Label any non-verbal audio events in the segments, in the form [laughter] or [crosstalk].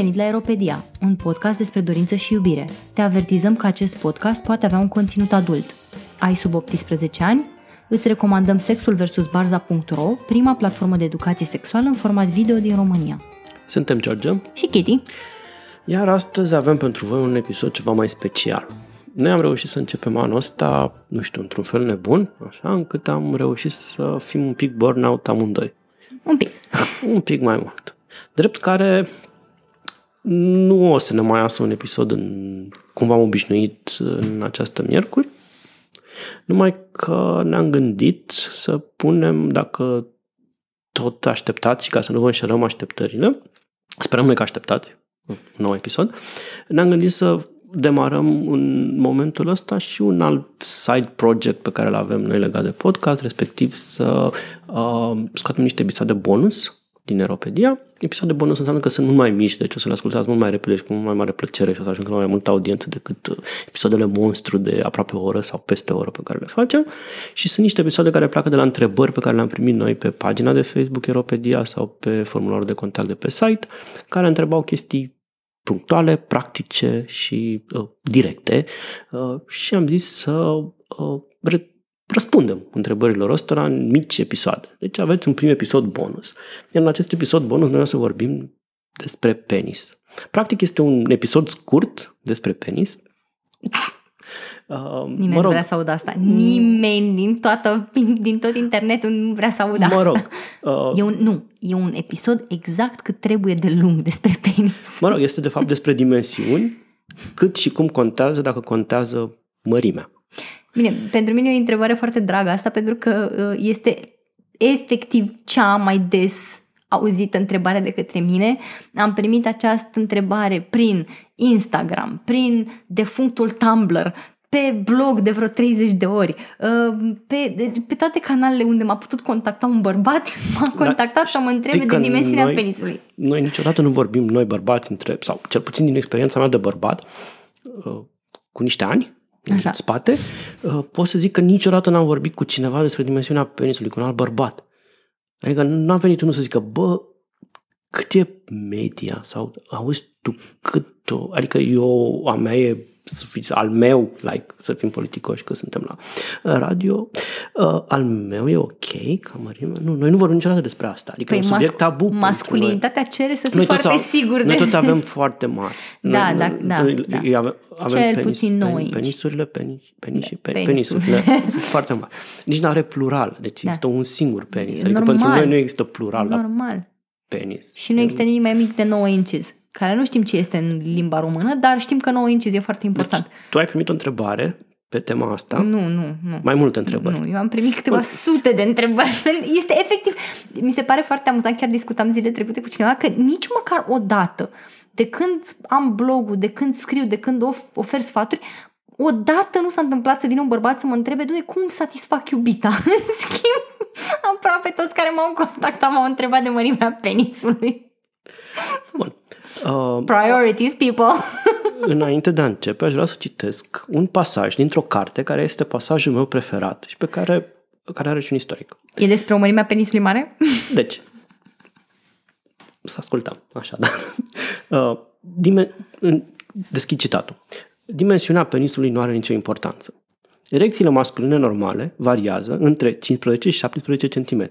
venit la Aeropedia, un podcast despre dorință și iubire. Te avertizăm că acest podcast poate avea un conținut adult. Ai sub 18 ani? Îți recomandăm Sexul vs. Barza.ro, prima platformă de educație sexuală în format video din România. Suntem George Și Kitty. Iar astăzi avem pentru voi un episod ceva mai special. Noi am reușit să începem anul ăsta, nu știu, într-un fel nebun, așa, încât am reușit să fim un pic burnout amândoi. Un pic. un pic mai mult. Drept care nu o să ne mai iasă un episod în, cum v-am obișnuit în această miercuri, numai că ne-am gândit să punem, dacă tot așteptați și ca să nu vă înșelăm așteptările, sperăm noi că așteptați un nou episod, ne-am gândit să demarăm în momentul ăsta și un alt side project pe care îl avem noi legat de podcast, respectiv să uh, scoatem niște episoade bonus din Aeropedia. Episoade bonus înseamnă că sunt mult mai mici, deci o să le ascultați mult mai repede și cu mult mai mare plăcere și o să ajungă la mai multă audiență decât uh, episoadele monstru de aproape o oră sau peste o oră pe care le facem. Și sunt niște episoade care pleacă de la întrebări pe care le-am primit noi pe pagina de Facebook Aeropedia sau pe formularul de contact de pe site, care întrebau chestii punctuale, practice și uh, directe uh, și am zis să uh, răspundem întrebărilor ăstora în mici episoade. Deci aveți un prim episod bonus. Iar în acest episod bonus noi o să vorbim despre penis. Practic este un episod scurt despre penis. Uh, Nimeni mă rog, nu vrea să audă asta. Nimeni din, toată, din tot internetul nu vrea să audă mă rog, asta. Uh, e un, nu, e un episod exact cât trebuie de lung despre penis. Mă rog, este de fapt despre dimensiuni, cât și cum contează dacă contează mărimea. Bine, pentru mine e o întrebare foarte dragă asta, pentru că uh, este efectiv cea mai des auzită întrebare de către mine. Am primit această întrebare prin Instagram, prin defunctul Tumblr, pe blog de vreo 30 de ori, uh, pe, pe toate canalele unde m-a putut contacta un bărbat, m-a da, contactat da, să mă întrebe de dimensiunea noi, penisului. Noi niciodată nu vorbim noi bărbați între, sau cel puțin din experiența mea de bărbat, uh, cu niște ani, Așa. în spate, uh, pot să zic că niciodată n-am vorbit cu cineva despre dimensiunea penisului, cu un alt bărbat. Adică nu a venit unul să zică, bă, cât e media? Sau auzi tu cât o... Adică eu, a mea e al meu, like, să fim politicoși că suntem la radio, uh, al meu e ok, ca mărime. Nu, noi nu vorbim niciodată despre asta. Adică păi e un subiect mas- tabu. Masculinitatea cere să fii foarte au, sigur de... Noi toți [laughs] avem foarte mari. Da, noi, da, da. Noi, da. Avem, avem Cel penis, puțin noi pen, Penisurile, penis, penis, da, pen, penisurile [laughs] foarte mari. Nici nu are plural, deci da. există un singur penis. Adică Normal. pentru noi nu există plural Normal. la penis. Și nu există nimic mai mic de 9 inches care nu știm ce este în limba română, dar știm că 9 inches e foarte important. Deci, tu ai primit o întrebare pe tema asta? Nu, nu, nu. Mai multe întrebări? Nu, eu am primit câteva Bun. sute de întrebări. [laughs] Este efectiv, mi se pare foarte amuzant, chiar discutam zile trecute cu cineva, că nici măcar o dată, de când am blogul, de când scriu, de când of- ofer sfaturi, odată nu s-a întâmplat să vină un bărbat să mă întrebe, du cum satisfac iubita? [laughs] În schimb, aproape toți care m-au contactat m-au întrebat de mărimea penisului. Bun. Uh, Priorities, people. [laughs] înainte de a începe, aș vrea să citesc un pasaj dintr-o carte care este pasajul meu preferat și pe care, care are și un istoric. E despre o mărime a penisului mare? [laughs] Deci, să ascultăm, așa, da. Uh, dime- deschid citatul. Dimensiunea penisului nu are nicio importanță. Erecțiile masculine normale variază între 15 și 17 cm.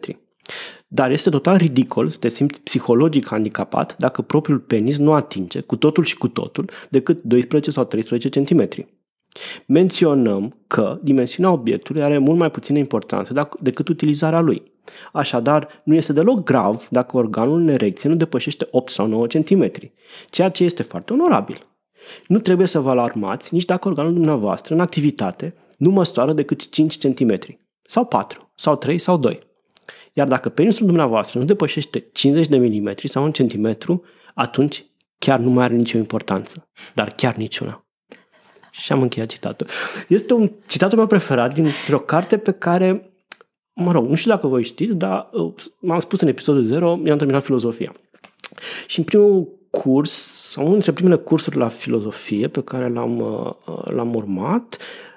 Dar este total ridicol să te simți psihologic handicapat dacă propriul penis nu atinge cu totul și cu totul decât 12 sau 13 cm. Menționăm că dimensiunea obiectului are mult mai puțină importanță decât utilizarea lui. Așadar, nu este deloc grav dacă organul în erecție nu depășește 8 sau 9 cm, ceea ce este foarte onorabil. Nu trebuie să vă alarmați nici dacă organul dumneavoastră în activitate nu măsoară decât 5 cm, sau 4, sau 3 sau 2. Iar dacă penisul dumneavoastră nu depășește 50 de milimetri sau un centimetru, atunci chiar nu mai are nicio importanță. Dar chiar niciuna. Și am încheiat citatul. Este un citatul meu preferat dintr-o carte pe care, mă rog, nu știu dacă voi știți, dar uh, m-am spus în episodul 0, mi-am terminat filozofia. Și în primul curs, sau unul dintre primele cursuri la filozofie pe care l-am, uh, l-am urmat, Uh,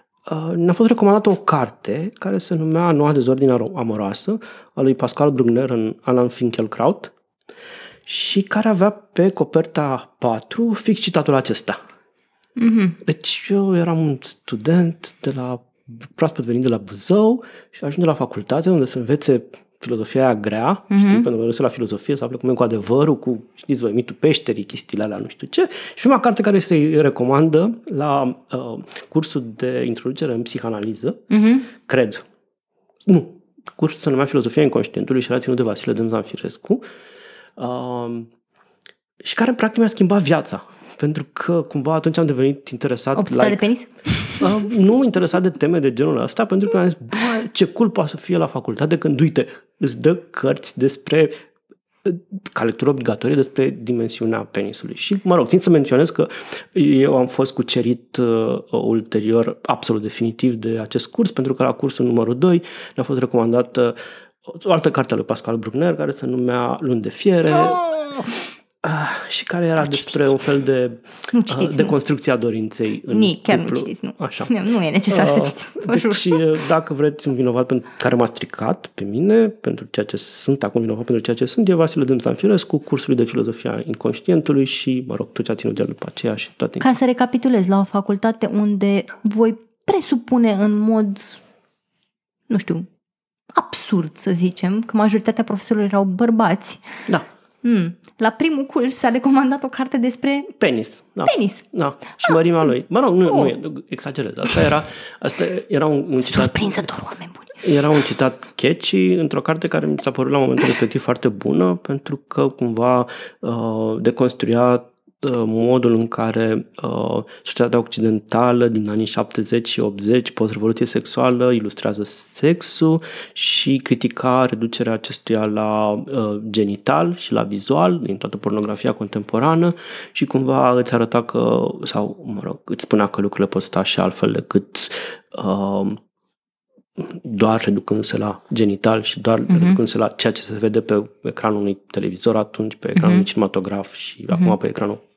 ne-a fost recomandată o carte care se numea Noua dezordine amoroasă a lui Pascal Brugner în Alan Finkielkraut și care avea pe coperta 4 fix citatul acesta. Mhm. Deci eu eram un student de la proaspăt venit de la Buzău și ajunge la facultate unde se învețe filozofia aia grea, Mhm. știi, pentru că eu la filozofie să află cum e cu adevărul, cu, știți voi, mitul peșterii, chestiile alea, nu știu ce. Și prima carte care se recomandă la uh, cursul de introducere în psihanaliză, Mhm. cred, nu, cursul se numea Filozofia Inconștientului și era ținut de Vasile Dâmzan Firescu, uh, și care în practic mi-a schimbat viața. Pentru că cumva atunci am devenit interesat Obsedat de penis? [laughs] Uh, nu interesat de teme de genul ăsta, pentru că am zis, bă, ce cool poate să fie la facultate când, uite, îți dă cărți despre uh, ca lectură obligatorie despre dimensiunea penisului. Și, mă rog, țin să menționez că eu am fost cucerit uh, ulterior absolut definitiv de acest curs, pentru că la cursul numărul 2 ne-a fost recomandată o altă carte a lui Pascal Bruckner, care se numea Luni de fiere, ah, și care era despre un fel de, Nu uh, citiți, de nu. construcția dorinței în Nici, chiar nu cuplu. citiți, nu. Așa. Nu e necesar să Uh, citiți, vă jur. Deci, uh, dacă vreți un vinovat pentru care m-a stricat pe mine, pentru ceea ce sunt acum vinovat pentru ceea ce sunt, e Vasile Dâmzan Firescu, cursul de filozofia inconștientului și, mă rog, tot ce a ținut de el după aceea și toate. Ca să recapitulez, la o facultate unde voi presupune în mod, nu știu, absurd să zicem, că majoritatea profesorilor erau bărbați. Da, Hmm. La primul curs s-a recomandat o carte despre penis. Da. penis. Da, și mărimea lui. Mă rog, nu, nu e, exagerez. Asta era, asta era un, un citat Surprinzător, oameni buni. Era un citat catchy într-o carte care mi s-a părut la momentul respectiv foarte bună pentru că cumva uh, deconstruia uh, modul în care uh, societatea occidentală din anii 70 și 80, post-revoluție sexuală, ilustrează sexul și critica reducerea acestuia la uh, genital și la vizual din toată pornografia contemporană și cumva îți arăta că, sau mă rog, îți spunea că lucrurile pot sta și altfel decât uh, doar reducându-se la genital și doar uh-huh. reducându-se la ceea ce se vede pe ecranul unui televizor atunci, pe ecranul uh-huh. unui cinematograf și uh-huh. acum pe ecranul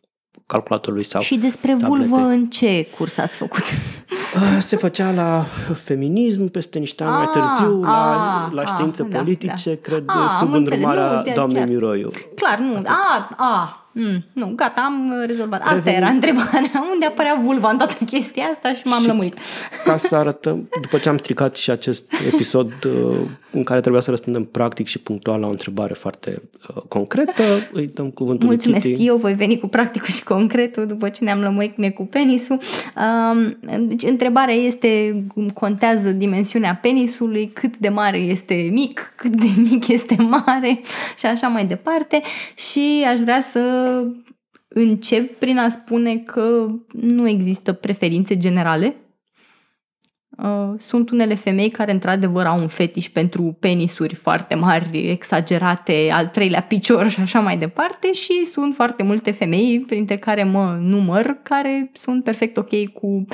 calculatorului sau Și despre tablete. vulvă în ce curs ați făcut? Uh, Se făcea la feminism peste niște ani mai Ah, târziu, la, ah, la ah, științe da, politice, da. cred, Ah, sub am înțeles, îndrumarea nu, de- doamnei chiar. Miroiu. Clar, nu. A, a, mm, nu, gata, am rezolvat. Asta Revenim. era întrebarea. [laughs] Unde apărea vulva în toată chestia asta și m-am lămurit. Ca să arătăm, după ce am stricat și acest [laughs] episod uh, în care trebuia să răspundem practic și punctual la o întrebare foarte uh, concretă, îi dăm cuvântul lui Mulțumesc, Kitty. eu voi veni cu practicul și concretul după ce ne-am lămurit cum e cu penisul. Um, Deci, întrebarea este cum contează dimensiunea penisului, cât de mare este mic, cât de mic este mare și așa mai departe. Și aș vrea să încep prin a spune că nu există preferințe generale. Uh, Sunt unele femei care într-adevăr au un fetiș pentru penisuri foarte mari, exagerate, al treilea picior și așa mai departe și sunt foarte multe femei, printre care mă număr, care sunt perfect ok cu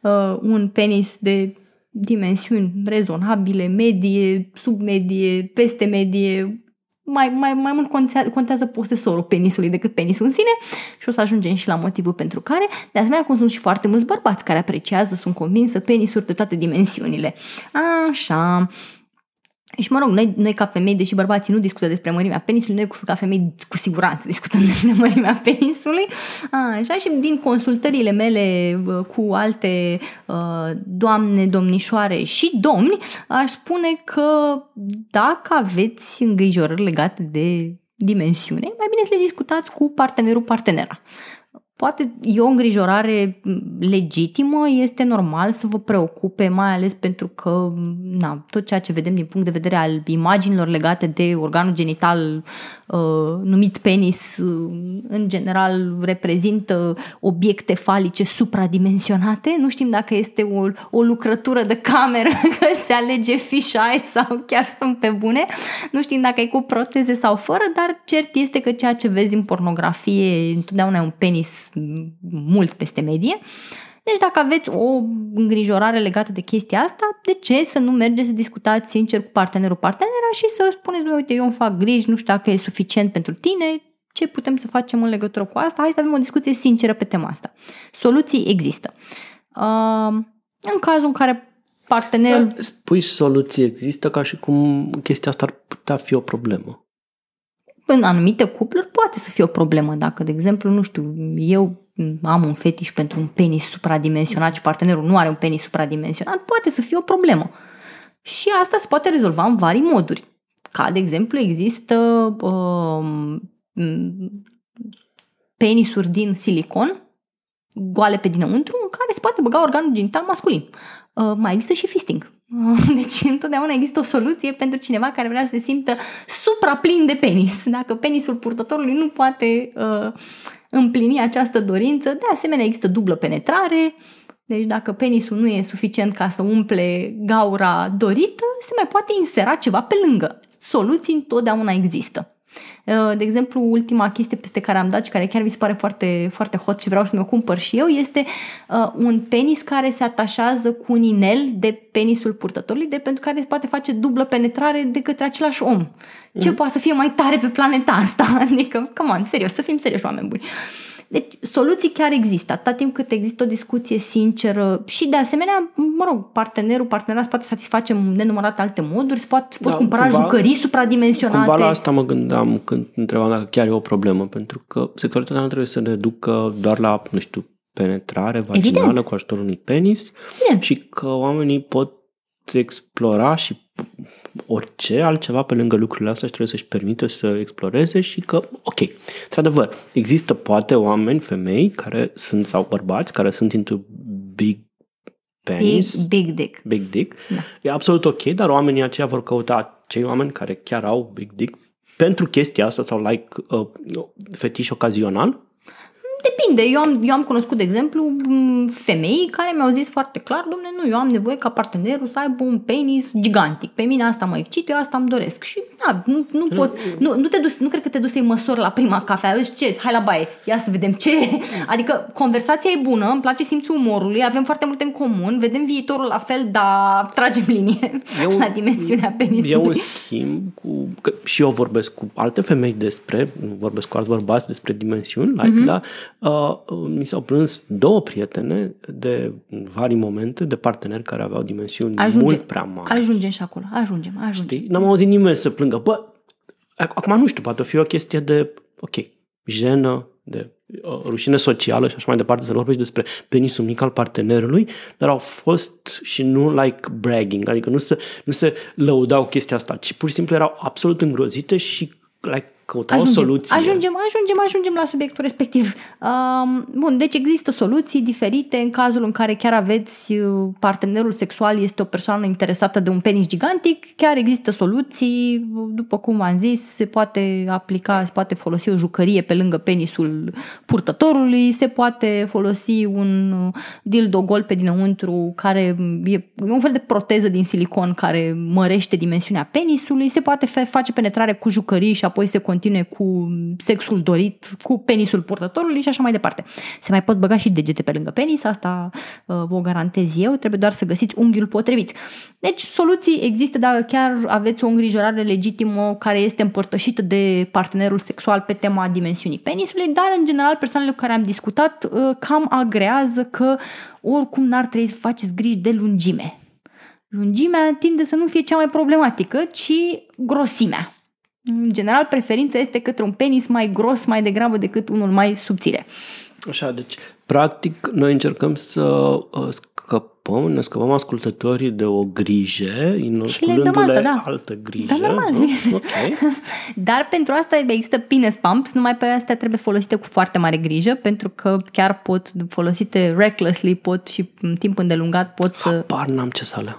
uh, un penis de dimensiuni rezonabile, medie, submedie, peste medie, mai, mai, mai mult contează, contează posesorul penisului decât penisul în sine și o să ajungem și la motivul pentru care, de asemenea, cum sunt și foarte mulți bărbați care apreciază, sunt convinsă, penisuri de toate dimensiunile. Așa. Și mă rog, noi, noi ca femei, deși bărbații nu discută despre mărimea penisului, noi ca femei cu siguranță discutăm [laughs] despre mărimea penisului. Așa, și din consultările mele uh, cu alte uh, doamne, domnișoare și domni, aș spune că dacă aveți îngrijorări legate de dimensiune, mai bine să le discutați cu partenerul, partenera. Poate e o îngrijorare legitimă, este normal să vă preocupe, mai ales pentru că na, tot ceea ce vedem din punct de vedere al imaginilor legate de organul genital uh, numit penis, uh, în general reprezintă obiecte falice supradimensionate. Nu știm dacă este o, o lucrătură de cameră, [laughs] că se alege fisheye sau chiar sunt pe bune. Nu știm dacă e cu proteze sau fără, dar cert este că ceea ce vezi în pornografie întotdeauna e un penis mult peste medie. Deci dacă aveți o îngrijorare legată de chestia asta, de ce să nu mergeți să discutați sincer cu partenerul, partenera și să spuneți, "Băi, uite, eu îmi fac griji, nu știu dacă e suficient pentru tine, ce putem să facem în legătură cu asta? Hai să avem o discuție sinceră pe tema asta. Soluții există. Uh, în cazul în care partenerul... Dar Spui soluții există ca și cum chestia asta ar putea fi o problemă. În anumite cupluri poate să fie o problemă. Dacă, de exemplu, nu știu, eu am un fetiș pentru un penis supradimensionat și partenerul nu are un penis supradimensionat, poate să fie o problemă. Și asta se poate rezolva în vari moduri. Ca, de exemplu, există uh, penisuri din silicon, goale pe dinăuntru, în care se poate băga organul genital masculin. Uh, mai există și fisting. Uh, [laughs] deci întotdeauna există o soluție pentru cineva care vrea să se simtă supraplin de penis. Dacă penisul purtătorului nu poate uh, împlini această dorință, de asemenea există dublă penetrare, deci dacă penisul nu e suficient ca să umple gaura dorită, se mai poate insera ceva pe lângă. Soluții întotdeauna există. Uh, de exemplu, ultima chestie peste care am dat și care chiar mi se pare foarte, foarte hot și vreau să mi-o cumpăr și eu este uh, un penis care se atașează cu un inel de penisul purtătorului, de pentru care se poate face dublă penetrare de către același om. Ce mm. poate să fie mai tare pe planeta asta? [laughs] Adică, come on, serios, să fim serioși oameni buni. Uh, deci, soluții chiar există, atâta timp cât există o discuție sinceră și, de asemenea, mă rog, partenerul, partenera se poate satisface în nenumărate alte moduri, se pot, se pot da, cumpăra cumva, jucării supradimensionate. Cumva la asta mă gândeam când întrebam dacă chiar e o problemă, pentru că sexualitatea nu trebuie să ne ducă doar la, nu știu, penetrare vaginală Evident. cu ajutorul unui penis Evident. și că oamenii pot explora și orice altceva pe lângă lucrurile astea și trebuie să-și permită să exploreze și că, ok, într-adevăr, există poate oameni, femei, care sunt, sau bărbați, care sunt into big penis. Big, big dick. Big dick. Da. E absolut ok, dar oamenii aceia vor căuta cei oameni care chiar au big dick pentru chestia asta sau like uh, fetiș ocazional Depinde. Eu am, eu am cunoscut, de exemplu, femei care mi-au zis foarte clar, domne, nu, eu am nevoie ca partenerul să aibă un penis gigantic. Pe mine asta mă excit, eu asta îmi doresc. Și da, nu, nu pot, nu, nu te duci, nu cred că te duci să-i măsori la prima cafea. Zici, ce, hai la baie, ia să vedem ce. [laughs] Adică conversația e bună, îmi place simțul umorului, avem foarte multe în comun, vedem viitorul la fel, dar tragem linie eu, [laughs] la dimensiunea penisului. Eu, în schimb, cu, că și eu vorbesc cu alte femei despre, vorbesc cu alți bărbați despre dimensiuni, like, mm-hmm. da, uh, mi s-au plâns două prietene de vari momente de parteneri care aveau dimensiuni Ajunge. mult prea mari. Ajungem și acolo, ajungem, ajungem. Știi? N-am auzit nimeni să plângă. Bă, acum nu știu, poate fi o chestie de, ok, jenă, de uh, rușine socială și așa mai departe, să vorbești despre penisul mic al partenerului, dar au fost și nu like bragging, adică nu se, nu se lăudau chestia asta, ci pur și simplu erau absolut îngrozite și like căuta ajungem, o soluție. Ajungem, ajungem, ajungem la subiectul respectiv. Um, bun, deci există soluții diferite în cazul în care chiar aveți uh, partenerul sexual este o persoană interesată de un penis gigantic, chiar există soluții, după cum v-am zis, se poate aplica, se poate folosi o jucărie pe lângă penisul purtătorului, se poate folosi un uh, dildo gol pe dinăuntru care e un fel de proteză din silicon care mărește dimensiunea penisului, se poate face penetrare cu jucării și apoi se continue cu sexul dorit, cu penisul purtătorului și așa mai departe. Se mai pot băga și degete pe lângă penis, asta uh, vă garantez eu, trebuie doar să găsiți unghiul potrivit. Deci soluții există, dar chiar aveți o îngrijorare legitimă care este împărtășită de partenerul sexual pe tema dimensiunii penisului, dar în general persoanele cu care am discutat uh, cam agrează că oricum n-ar trebui să faceți griji de lungime. Lungimea tinde să nu fie cea mai problematică, ci grosimea. În general, preferința este către un penis mai gros mai degrabă decât unul mai subțire. Așa, deci, practic, noi încercăm să uh, scăpăm, ne scăpăm ascultătorii de o grijă, inoculându-le da. altă grijă. Da, normal. Okay. [laughs] Dar pentru asta există penis pumps, numai pe astea trebuie folosite cu foarte mare grijă, pentru că chiar pot, folosite recklessly, pot și în timp îndelungat pot să... Apar n-am ce să alea.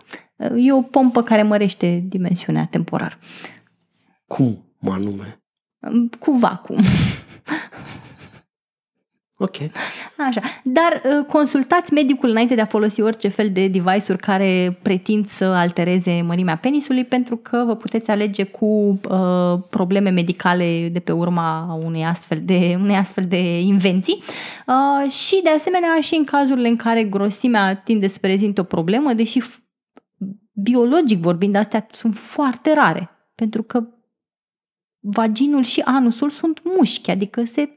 E o pompă care mărește dimensiunea temporar. Cum, mă anume? Cu vacuum. [laughs] Ok. Așa. Dar uh, consultați medicul înainte de a folosi orice fel de device-uri care pretind să altereze mărimea penisului pentru că vă puteți alege cu uh, probleme medicale de pe urma unei astfel de, unei astfel de invenții uh, și de asemenea și în cazurile în care grosimea tinde să prezinte o problemă, deși biologic vorbind astea sunt foarte rare pentru că vaginul și anusul sunt mușchi, adică se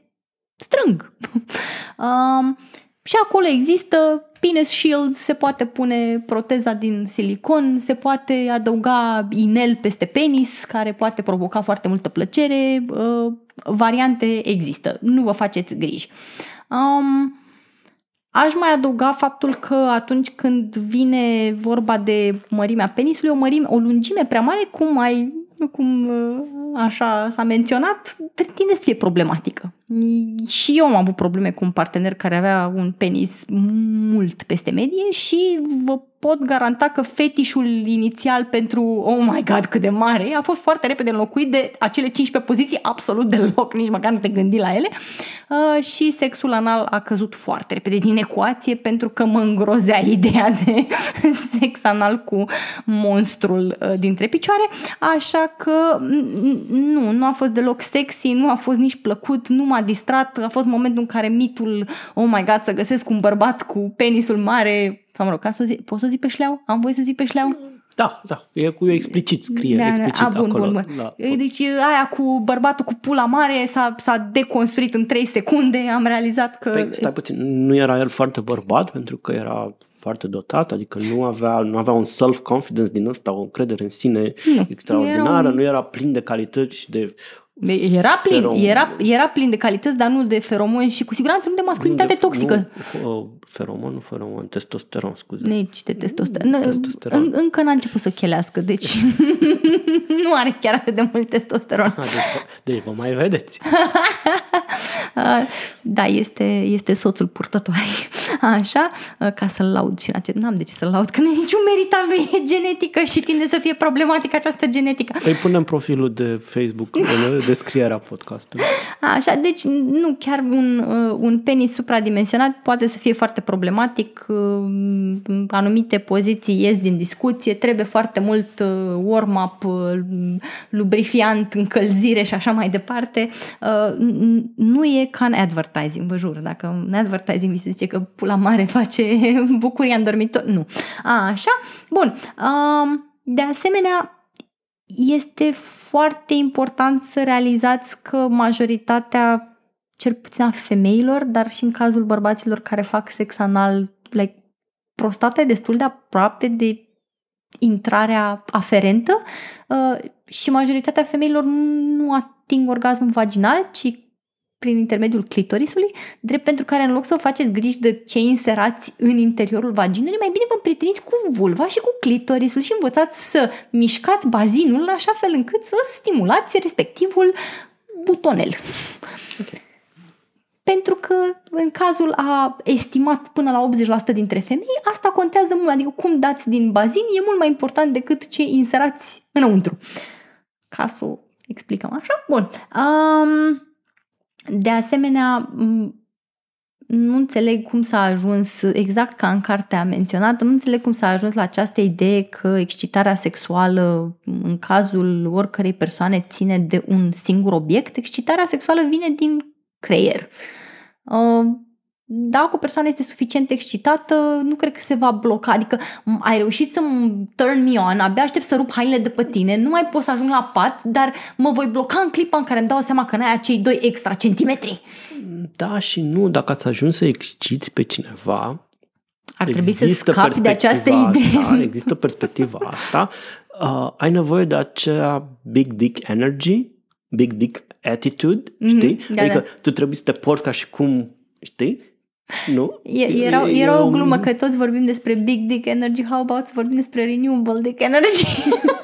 strâng. [laughs] um, și acolo există penis shield, se poate pune proteza din silicon, se poate adăuga inel peste penis, care poate provoca foarte multă plăcere. Uh, variante există, nu vă faceți griji. Um, Aș mai adăuga faptul că atunci când vine vorba de mărimea penisului, o, mărime, o lungime prea mare, cum mai cum uh, așa s-a menționat, tinde să fie problematică. Și eu am avut probleme cu un partener care avea un penis mult peste medie și vă pot garanta că fetișul inițial pentru oh my god cât de mare a fost foarte repede înlocuit de acele 15 poziții absolut deloc, nici măcar nu te gândi la ele. Uh, și sexul anal a căzut foarte repede din ecuație pentru că mă îngrozea [laughs] ideea de sex anal cu monstrul uh, dintre picioare, așa că nu, nu a fost deloc sexy, nu a fost nici plăcut, nu m-a distrat, a fost momentul în care mitul, oh my god, să găsesc un bărbat cu penisul mare sau mă rog, ca să zic, pot să zic pe șleau? Am voie să zic pe șleau? Da, da, e cu explicit, scrie da, explicit a, bun, acolo. Bun, bun. La, deci aia cu bărbatul cu pula mare s-a, s-a deconstruit în 3 secunde, am realizat că... Păi, stai puțin, nu era el foarte bărbat pentru că era foarte dotat, adică nu avea, nu avea un self-confidence din ăsta, o încredere în sine nu, extraordinară, era un... nu era plin de calități de era plin, era, era plin de calități, dar nu de feromoni și cu siguranță nu de masculinitate de, toxică. Nu, feromon, nu feromon, testosteron, scuze. Nici de testosteron. testosteron. În, încă n-a început să chelească, deci [laughs] nu are chiar atât de mult testosteron. Aha, deci, deci vă mai vedeți. [laughs] da, este, este soțul purtătoarei. [laughs] Așa, ca să-l laud și acest... N-am de ce să-l laud, că nu e niciun merit al lui, e genetică și tinde să fie problematică această genetică. Păi punem profilul de Facebook descrierea podcastului. [laughs] Așa, deci nu, chiar un, uh, un penis supradimensionat poate să fie foarte problematic, uh, anumite poziții ies din discuție, trebuie foarte mult uh, warm-up, lubrifiant, încălzire și așa mai departe. Nu e ca în advertising, vă jur, dacă în advertising vi se zice că pula mare face [laughs] bucuria în dormitor, nu. A, așa, bun. De asemenea, este foarte important să realizați că majoritatea, cel puțin a femeilor, dar și în cazul bărbaților care fac sex anal, like, prostata e destul de aproape de intrarea aferentă uh, și majoritatea femeilor nu ating orgasmul vaginal, ci prin intermediul clitorisului, drept pentru care în loc să faceți griji de ce inserați în interiorul vaginului, mai bine vă împrieteniți cu vulva și cu clitorisul și învățați să mișcați bazinul în așa fel încât să stimulați respectivul butonel. Okay. Pentru că în cazul a estimat până la 80% dintre femei, asta contează mult, adică cum dați din bazin e mult mai important decât ce inserați înăuntru. Ca să o explicăm așa. Bun. Um, de asemenea, nu înțeleg cum s-a ajuns, exact ca în cartea menționată, nu înțeleg cum s-a ajuns la această idee că excitarea sexuală în cazul oricărei persoane ține de un singur obiect. Excitarea sexuală vine din creier. Uh, dacă o persoană este suficient excitată, nu cred că se va bloca. Adică ai reușit să turn me on, abia aștept să rup hainele de pe tine, nu mai pot să ajung la pat, dar mă voi bloca în clipa în care îmi dau seama că n-ai acei 2 extra centimetri. Da și nu, dacă ați ajuns să exciți pe cineva, ar trebui să scapi de această idee. Asta, există perspectiva asta. Uh, ai nevoie de acea big dick energy, big dick attitude, mm-hmm, știi? Da, adică da. tu trebuie să te porți ca și cum, știi? Nu? E, era, era o glumă că toți vorbim despre Big Dick Energy, how about să vorbim despre Renewable Dick Energy? [laughs]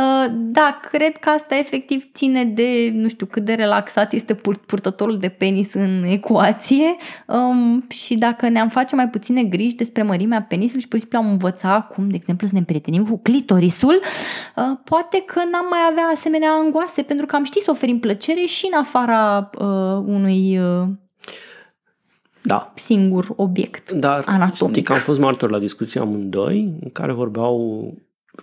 Uh, da, cred că asta efectiv ține de, nu știu, cât de relaxat este purtătorul de penis în ecuație um, și dacă ne-am face mai puține griji despre mărimea penisului și pur și simplu am învăța cum, de exemplu, să ne împrietenim cu clitorisul, uh, poate că n-am mai avea asemenea angoase pentru că am ști să oferim plăcere și în afara uh, unui uh, da. singur obiect Dar anatomic. Știi că am fost martor la discuția amândoi în care vorbeau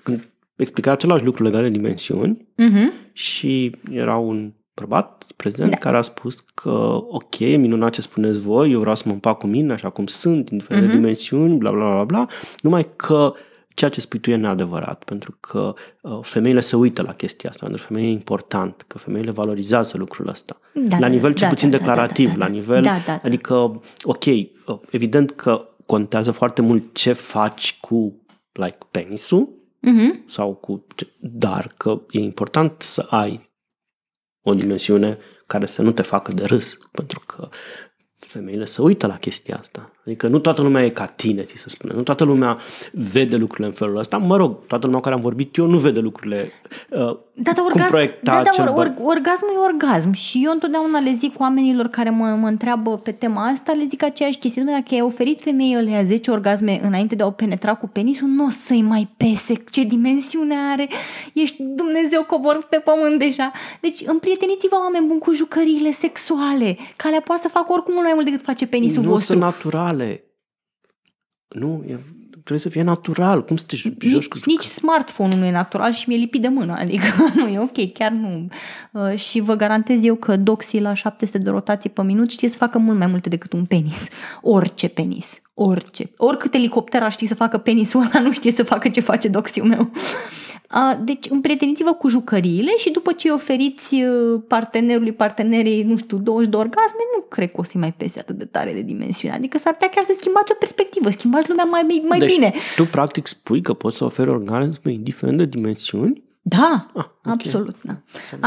când explica același lucru legat de dimensiuni uh-huh. și era un bărbat prezent da. care a spus că ok, minunat ce spuneți voi, eu vreau să mă împac cu mine așa cum sunt, indiferent uh-huh. de dimensiuni, bla bla bla bla, numai că ceea ce spui tu e neadevărat, pentru că uh, femeile se uită la chestia asta, pentru că femeile e important, că femeile valorizează lucrul ăsta. Da, la da, nivel da, cel da, puțin da, da, declarativ, da, da, la da. nivel, Da, da, da. adică, ok, uh, evident că contează foarte mult ce faci cu like penisul Mhm. sau cu, ce- dar că e important să ai o dimensiune care să nu te facă de râs, pentru că femeile se uită la chestia asta. Adică nu toată lumea e ca tine, ți se spune. Nu toată lumea vede lucrurile în felul ăsta. Mă rog, toată lumea cu care am vorbit eu nu vede lucrurile uh, Da, da, cum orgasm, proiecta da, da, cel or, băr- or, orgasmul e orgasm și eu întotdeauna le zic oamenilor care mă, mă întreabă pe tema asta, le zic aceeași chestie. Dom'le, dacă ai oferit femeii alea 10 orgasme înainte de a o penetra cu penisul, nu o să-i mai pese ce dimensiune are. Ești Dumnezeu coborât pe pământ deja. Deci împrieteniți-vă oameni buni cu jucăriile sexuale, că alea poate să facă oricum mult mai mult decât face penisul nu vostru. sunt naturale. Nu, e, trebuie să fie natural. Cum să te joci nici, cu nici smartphone-ul nu e natural și mi-e lipit de mână, adică [laughs] nu e ok, chiar nu. Uh, și vă garantez eu că doxii la 700 de rotații pe minut știe să facă mult mai multe decât un penis. Orice penis. Orice. Oricât elicopter ar ști să facă penisul ăla, nu știe să facă ce face doxiul meu. Uh, Deci împrieteniți-vă cu jucăriile și după ce îi oferiți uh, partenerului, partenerii, nu știu, 20 de orgasme, nu cred că o să-i mai pese atât de tare de dimensiune. Adică s-ar putea chiar să schimbați o perspectivă, schimbați lumea mai, mai deci, bine. tu practic spui că poți să oferi orgasme indiferent de dimensiuni? Da, Ah, ah, ok. absolut. Da.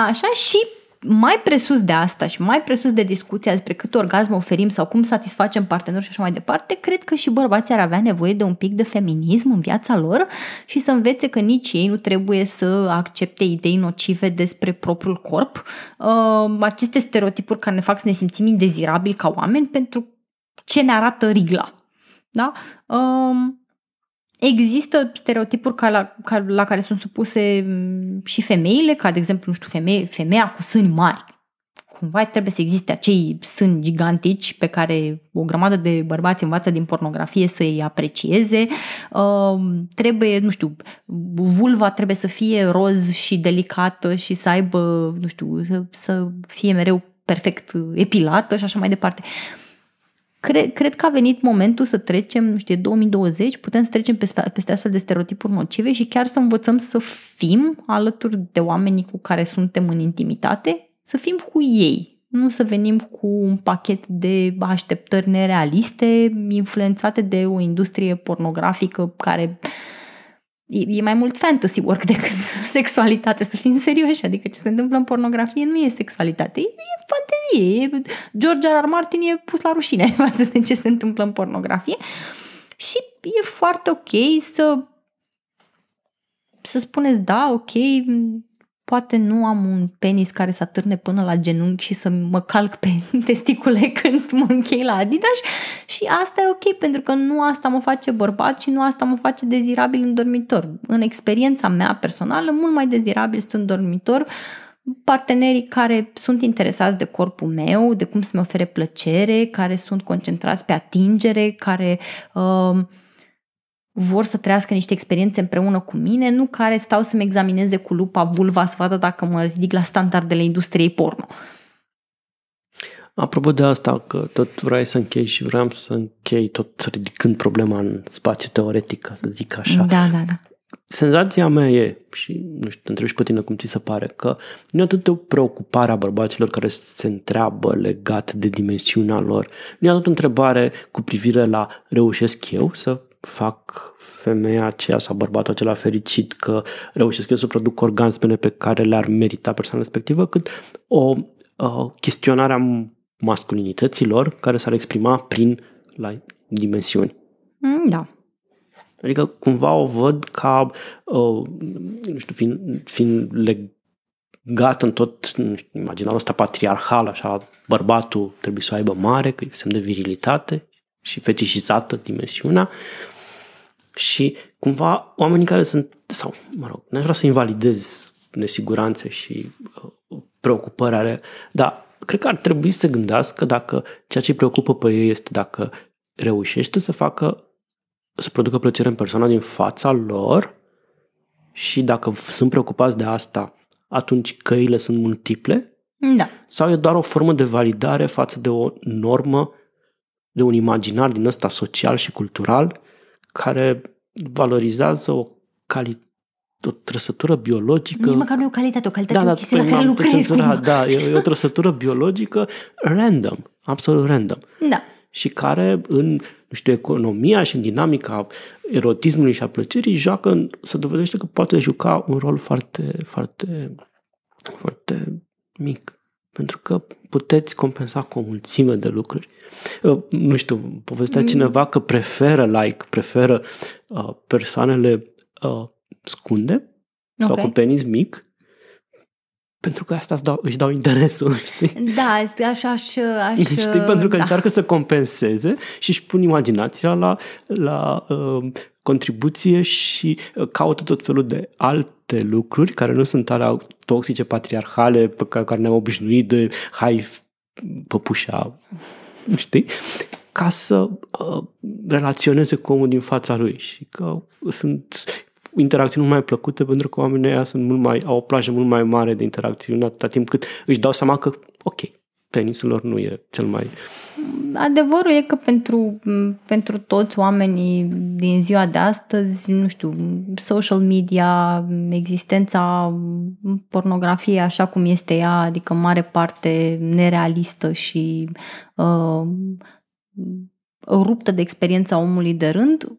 Așa și mai presus de asta și mai presus de discuția despre cât orgasm oferim sau cum satisfacem partenerul și așa mai departe, cred că și bărbații ar avea nevoie de un pic de feminism în viața lor și să învețe că nici ei nu trebuie să accepte idei nocive despre propriul corp, uh, aceste stereotipuri care ne fac să ne simțim indezirabili ca oameni pentru ce ne arată rigla. Da? Um, Există stereotipuri ca la, ca, la care sunt supuse m, și femeile, ca de exemplu, nu știu, femeie, femeia cu sâni mari. Cumva trebuie să existe acei sâni gigantici pe care o grămadă de bărbați învață din pornografie să îi aprecieze. Uh, trebuie, nu știu, vulva trebuie să fie roz și delicată și să aibă, nu știu, să, să fie mereu perfect epilată și așa mai departe. Cred, cred că a venit momentul să trecem, nu știu, e 2020, putem să trecem peste, peste astfel de stereotipuri nocive și chiar să învățăm să fim alături de oamenii cu care suntem în intimitate, să fim cu ei, nu să venim cu un pachet de așteptări nerealiste, influențate de o industrie pornografică care e, e mai mult fantasy work decât [laughs] sexualitate, să fim serioși, adică ce se întâmplă în pornografie nu e sexualitate, e, e fantezie, e, George R. R. Martin e pus la rușine [laughs] față de ce se întâmplă în pornografie și e foarte ok să să spuneți, da, ok, poate nu am un penis care să atârne până la genunchi și să mă calc pe [laughs] testicule când mă închei la Adidas și asta e ok, pentru că nu asta mă face bărbat și nu asta mă face dezirabil în dormitor. În experiența mea personală, mult mai dezirabil sunt în dormitor partenerii care sunt interesați de corpul meu, de cum să-mi ofere plăcere, care sunt concentrați pe atingere, care uh, vor să trăiască niște experiențe împreună cu mine, nu care stau să-mi examineze cu lupa vulva să vadă dacă mă ridic la standardele industriei porno. Apropo de asta, că tot vrei să închei și vreau să închei tot ridicând problema în spațiu teoretic, ca să zic așa. Da, da, da. Senzația mea e, și nu știu, te întreb și pe tine cum ți se pare, că nu e atât o preocupare a bărbaților care se întreabă legat de dimensiunea lor, nu e atât o întrebare cu privire la reușesc eu să fac femeia aceea sau bărbatul acela fericit că reușesc eu să produc orgasmele pe care le-ar merita persoana respectivă, cât o, o chestionare a masculinităților care s-ar exprima prin la dimensiuni. Mm, Da. Adică cumva o văd ca, uh, nu știu, fiind, fiind legat în tot, nu știu, imaginarul ăsta patriarhal, așa, bărbatul trebuie să o aibă mare, că e semn de virilitate și fetișizată dimensiunea. Și cumva oamenii care sunt, sau, mă rog, n-aș vrea să invalidez nesiguranțe și uh, preocupări ale, dar cred că ar trebui să gândească dacă ceea ce îi preocupă pe ei este dacă reușește să facă să producă plăcere în persoana din fața lor și dacă sunt preocupați de asta, atunci căile sunt multiple Da. sau e doar o formă de validare față de o normă, de un imaginar din ăsta social și cultural care valorizează o calitate o trăsătură biologică. Nici măcar nu e o calitate, o calitate da, da, o chestie la care lucrezi. Cenzurat, da, e, e o trăsătură biologică random, absolut random. Da. Și care în, nu știu, economia și în dinamica erotismului și a plăcerii joacă, se dovedește că poate juca un rol foarte, foarte, foarte mic. Pentru că puteți compensa cu o mulțime de lucruri. Uh, nu știu, povestea mm. cineva că preferă like, preferă uh, persoanele uh, scunde sau okay. cu penis mic pentru că asta își dau, își dau interesul, [laughs] știi? Da, așa aș... aș [laughs] știi? Pentru că da. încearcă să compenseze și își pun imaginația la, la uh, contribuție și uh, caută tot felul de alte lucruri care nu sunt alea toxice, patriarhale, pe care, care ne-am obișnuit de hai păpușa, știi? Ca să uh, relaționeze cu omul din fața lui și că sunt interacțiuni mai plăcute pentru că oamenii ăia sunt mult mai, au o plajă mult mai mare de interacțiune atâta timp cât își dau seama că, ok, tenisul lor nu e cel mai... Adevărul e că pentru, pentru toți oamenii din ziua de astăzi, nu știu, social media, existența pornografiei așa cum este ea, adică mare parte nerealistă și uh, ruptă de experiența omului de rând,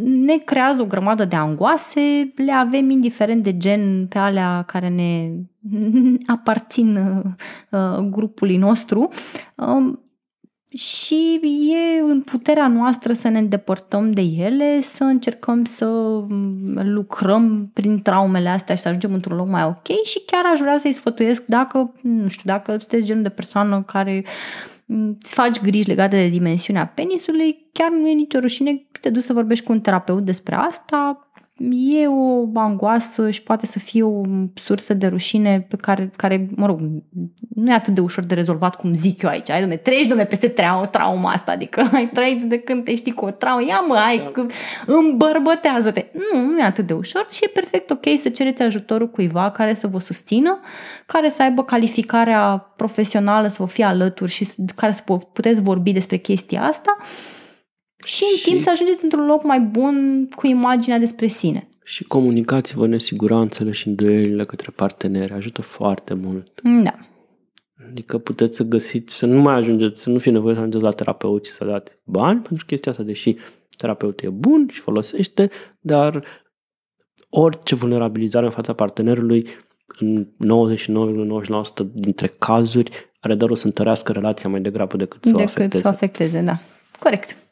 ne creează o grămadă de angoase, le avem indiferent de gen pe alea care ne [laughs] aparțin uh, grupului nostru. Uh, și e în puterea noastră să ne îndepărtăm de ele, să încercăm să lucrăm prin traumele astea și să ajungem într-un loc mai ok. Și chiar aș vrea să-i sfătuiesc dacă, nu știu, dacă sunteți genul de persoană care uh, îți faci griji legate de dimensiunea penisului, chiar nu e nicio rușine te duci să vorbești cu un terapeut despre asta, e o angoasă și poate să fie o sursă de rușine pe care, care, mă rog, nu e atât de ușor de rezolvat cum zic eu aici. Ai, domne, treci, domne, peste trau- trauma asta, adică [laughs] ai trăit de când te știi cu o traumă, ia mă, ai, da. îmbărbătează-te. Nu, nu e atât de ușor și e perfect ok să cereți ajutorul cuiva care să vă susțină, care să aibă calificarea profesională, să vă fie alături și care să puteți vorbi despre chestia asta și în și... timp să ajungeți într-un loc mai bun cu imaginea despre sine. Și comunicați-vă nesiguranțele și îndoielile către parteneri. Ajută foarte mult. Da. Adică puteți să găsiți, să nu mai ajungeți, să nu fie nevoie să ajungeți la terapeut și să dați bani pentru chestia asta, deși terapeutul e bun și folosește, dar orice vulnerabilizare în fața partenerului în 99,9% dintre cazuri are doar să întărească relația mai degrabă decât să decât o afecteze. să o afecteze, da. Corect.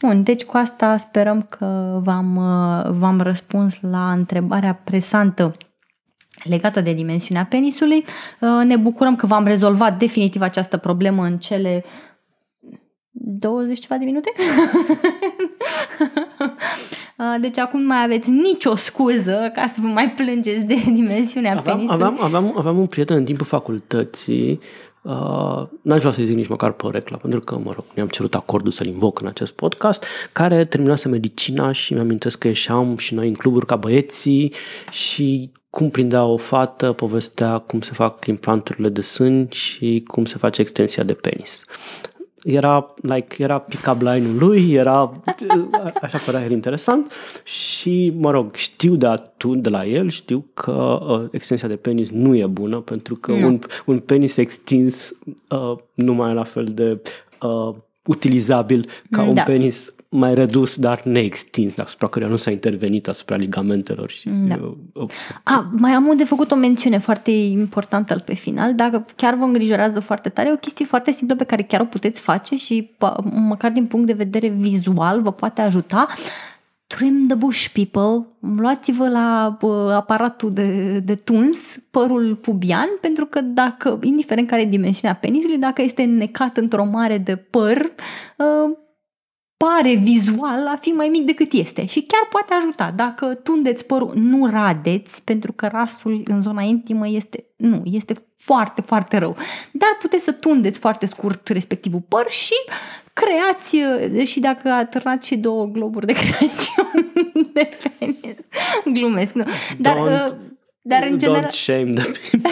Bun, deci cu asta sperăm că v-am, v-am răspuns la întrebarea presantă legată de dimensiunea penisului. Ne bucurăm că v-am rezolvat definitiv această problemă în cele 20 ceva de minute? [laughs] Deci acum nu mai aveți nicio scuză ca să vă mai plângeți de dimensiunea aveam, penisului. Aveam, aveam, aveam un prieten în timpul facultății Uh, n-aș vrea să zic nici măcar porecla, pentru că, mă rog, ne-am cerut acordul să-l invoc în acest podcast, care terminase medicina și mi-amintesc că ieșeam și noi în cluburi ca băieții și cum prindea o fată, povestea cum se fac implanturile de sân și cum se face extensia de penis era, like, era pick-up line-ul lui, era, [laughs] așa părea el interesant și, mă rog, știu de atunci, de la el, știu că uh, extensia de penis nu e bună pentru că no. un, un penis extins uh, nu mai e la fel de uh, utilizabil ca da. un penis mai redus, dar neextins, asupra căruia nu s-a intervenit asupra ligamentelor. Și, da. uh, A, mai am de făcut o mențiune foarte importantă pe final. Dacă chiar vă îngrijorează foarte tare, e o chestie foarte simplă pe care chiar o puteți face și măcar din punct de vedere vizual vă poate ajuta. Trim the bush, people. Luați-vă la uh, aparatul de, de tuns părul pubian, pentru că dacă, indiferent care e dimensiunea penisului, dacă este necat într-o mare de păr, uh, pare vizual a fi mai mic decât este și chiar poate ajuta. Dacă tundeți părul, nu radeți, pentru că rasul în zona intimă este, nu, este foarte, foarte rău. Dar puteți să tundeți foarte scurt respectivul păr și creați, și dacă atârnați și două globuri de Crăciun [laughs] de penis, glumesc, nu. Dar, don't, dar în general... Don't shame the [laughs] people.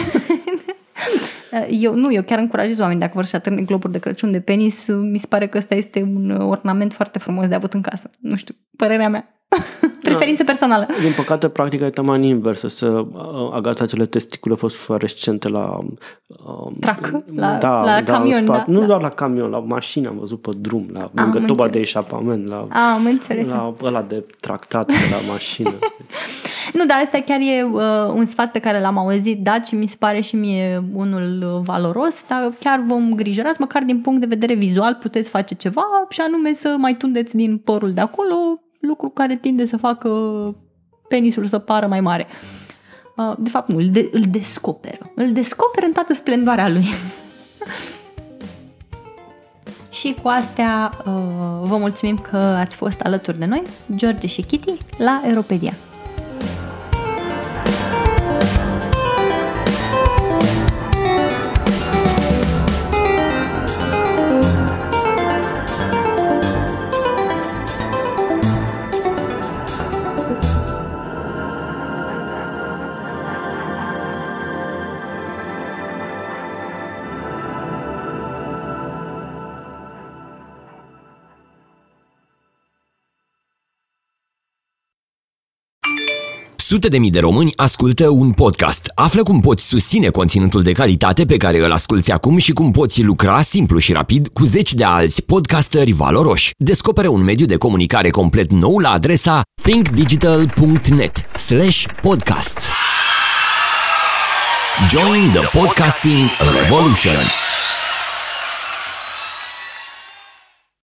Eu nu, eu chiar încurajez oamenii dacă vor să atârne globuri de Crăciun de penis, mi se pare că ăsta este un ornament foarte frumos de avut în casă. Nu știu, părerea mea. [laughs] Preferință personală. Din păcate, practica e taman inversă, să uh, agați acele testicule fosforescente la... Uh, Trac, la, da, la da, camion, spate. da. Nu da. doar la camion, la mașină am văzut pe drum, la lângă toba de eșapament, la, am înțeles. la ăla de tractat de la mașină. [laughs] nu, dar asta chiar e uh, un sfat pe care l-am auzit dat și mi se pare și mie unul valoros, dar chiar vă îngrijorați, măcar din punct de vedere vizual puteți face ceva și anume să mai tundeți din părul de acolo, lucru care tinde să facă penisul să pară mai mare. Uh, de fapt, nu, îl, de- îl descoperă. Îl descoperă în toată splendoarea lui. [laughs] și cu astea uh, vă mulțumim că ați fost alături de noi, George și Kitty, la Europedia. Sute de mii de români ascultă un podcast. Află cum poți susține conținutul de calitate pe care îl asculti acum și cum poți lucra simplu și rapid cu zeci de alți podcasteri valoroși. Descoperă un mediu de comunicare complet nou la adresa thinkdigital.net slash podcast. Join the podcasting revolution!